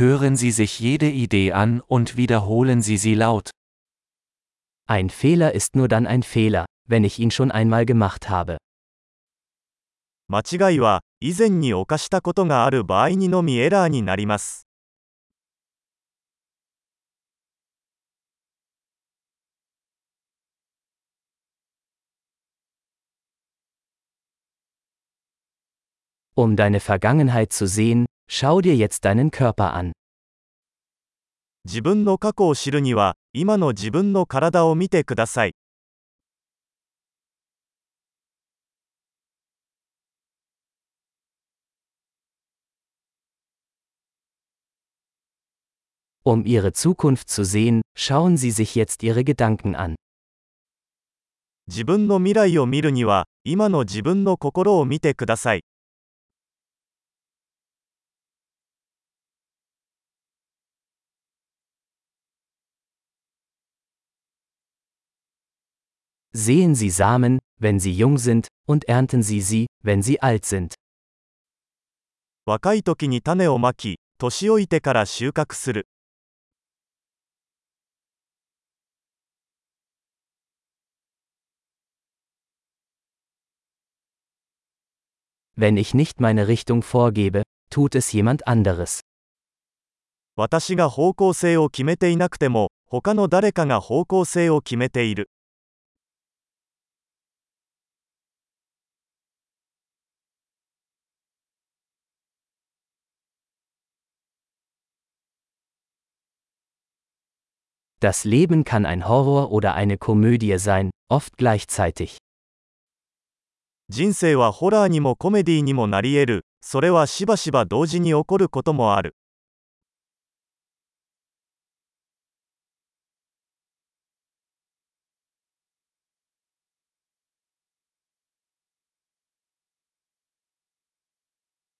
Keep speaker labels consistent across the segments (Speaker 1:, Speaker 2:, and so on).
Speaker 1: Hören Sie sich jede Idee an und wiederholen Sie sie laut.
Speaker 2: Ein Fehler ist nur dann ein Fehler, wenn ich ihn schon einmal gemacht habe.
Speaker 3: 間違いは以前に犯したことがある場合にのみエラーになります
Speaker 2: Um deine Vergangenheit zu sehen, schau dir jetzt deinen Körper an.
Speaker 3: 自分の過去を知るには今の自分の体を見てください
Speaker 2: Um ihre Zukunft zu sehen, schauen Sie sich jetzt Ihre Gedanken an.
Speaker 3: 自分の未来を見るには今の自分の心を見てください
Speaker 2: Sehen Sie Samen, wenn sie jung sind, und ernten Sie sie, wenn sie alt sind.
Speaker 3: 若い時に種をまき年老いてから収穫する
Speaker 2: Wenn ich nicht meine Richtung vorgebe, tut es jemand anderes.
Speaker 3: 私が方向性を決めていなくても他の誰かが方向性を決めている
Speaker 2: Das Leben kann ein Horror oder eine Komödie sein, oft gleichzeitig.
Speaker 3: 人生はホラーにもコメディにもなり得るそれはしばしば同時に起こることもある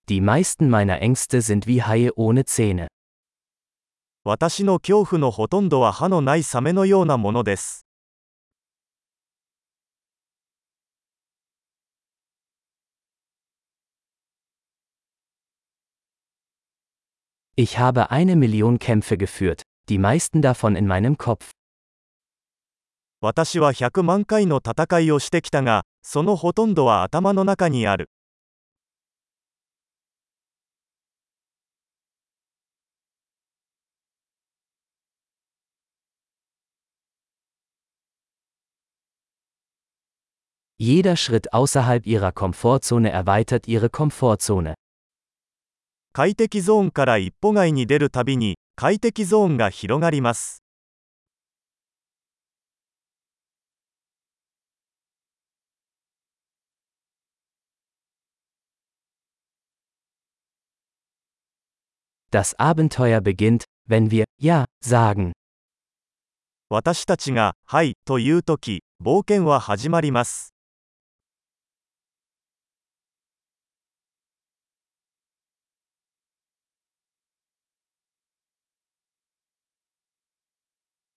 Speaker 2: Die meisten meiner Ängste sind wie Haie ohne Zähne.
Speaker 3: 私の恐怖のほとんどは歯のないサメのようなものです
Speaker 2: Ich habe eine Million Kämpfe geführt, die meisten davon in meinem Kopf.
Speaker 3: 私は100万回の戦いをしてきたがそのほとんどは頭の中にある
Speaker 2: Jeder Schritt außerhalb ihrer Komfortzone erweitert ihre Komfortzone.
Speaker 3: 快適ゾーンから一歩外に出るたびに快適ゾーンが広がります
Speaker 2: Das Abenteuer beginnt, wenn wir Ja sagen.
Speaker 3: 私たちが「はい」というとき冒険は始まります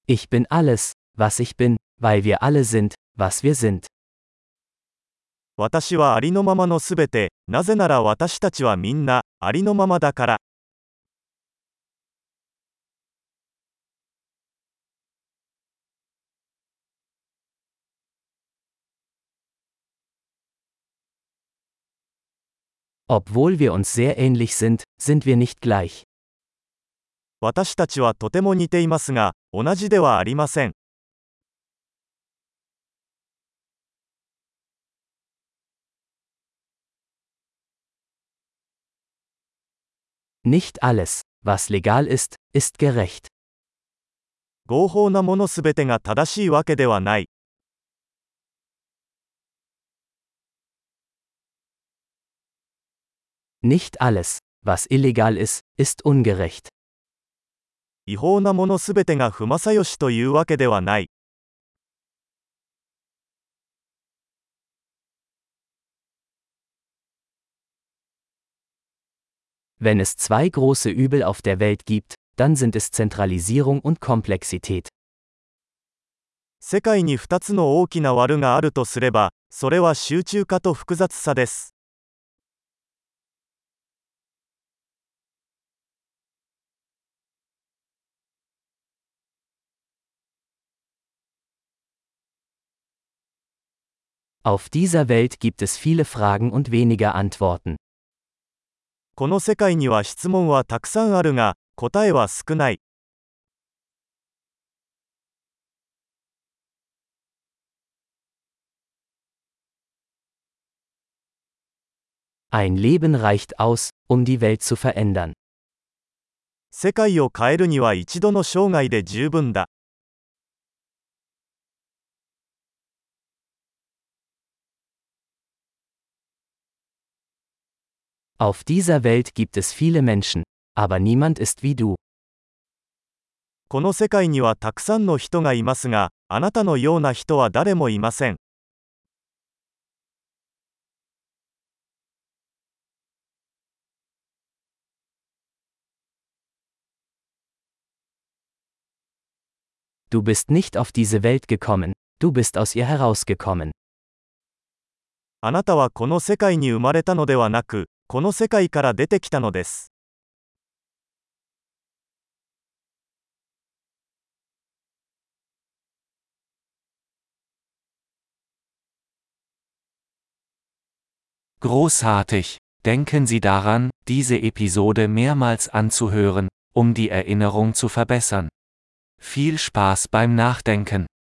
Speaker 2: Ich bin alles, was ich bin, weil wir alle sind, was wir sind.
Speaker 3: 私はありのままのすべてなぜなら私たちはみんなありのままだから
Speaker 2: Obwohl wir uns sehr ähnlich sind, sind wir nicht gleich.
Speaker 3: 私たちはとても似ていますが同じではありません
Speaker 2: Nicht alles, was legal ist, ist gerecht.
Speaker 3: 合法なものすべてが正しいわけではない
Speaker 2: Nicht alles, was illegal ist, ist ungerecht.
Speaker 3: 違法なものすべてが不正義というわけではない
Speaker 2: Wenn es zwei große Übel auf der Welt gibt, dann sind es Zentralisierung und Komplexität.
Speaker 3: 世界に2つの大きな悪があるとすればそれは集中化と複雑さです
Speaker 2: Auf dieser Welt gibt es viele Fragen und weniger Antworten.
Speaker 3: この世界には質問はたくさんあるが、答えは少ない。
Speaker 2: Ein Leben reicht aus, um die Welt zu verändern.
Speaker 3: 世界を変えるには一度の生涯で十分だ。
Speaker 2: Auf dieser Welt gibt es viele Menschen, aber niemand ist wie du.
Speaker 3: この世界にはたくさんの人がいますが、あなたのような人は誰もいません。
Speaker 2: Du bist nicht auf diese Welt gekommen, du bist aus ihr herausgekommen.
Speaker 3: あなたはこの世界に生まれたのではなく、 この世界から出てきたのです。
Speaker 1: Großartig! Denken Sie daran, diese Episode mehrmals anzuhören, um die Erinnerung zu verbessern. Viel Spaß beim Nachdenken!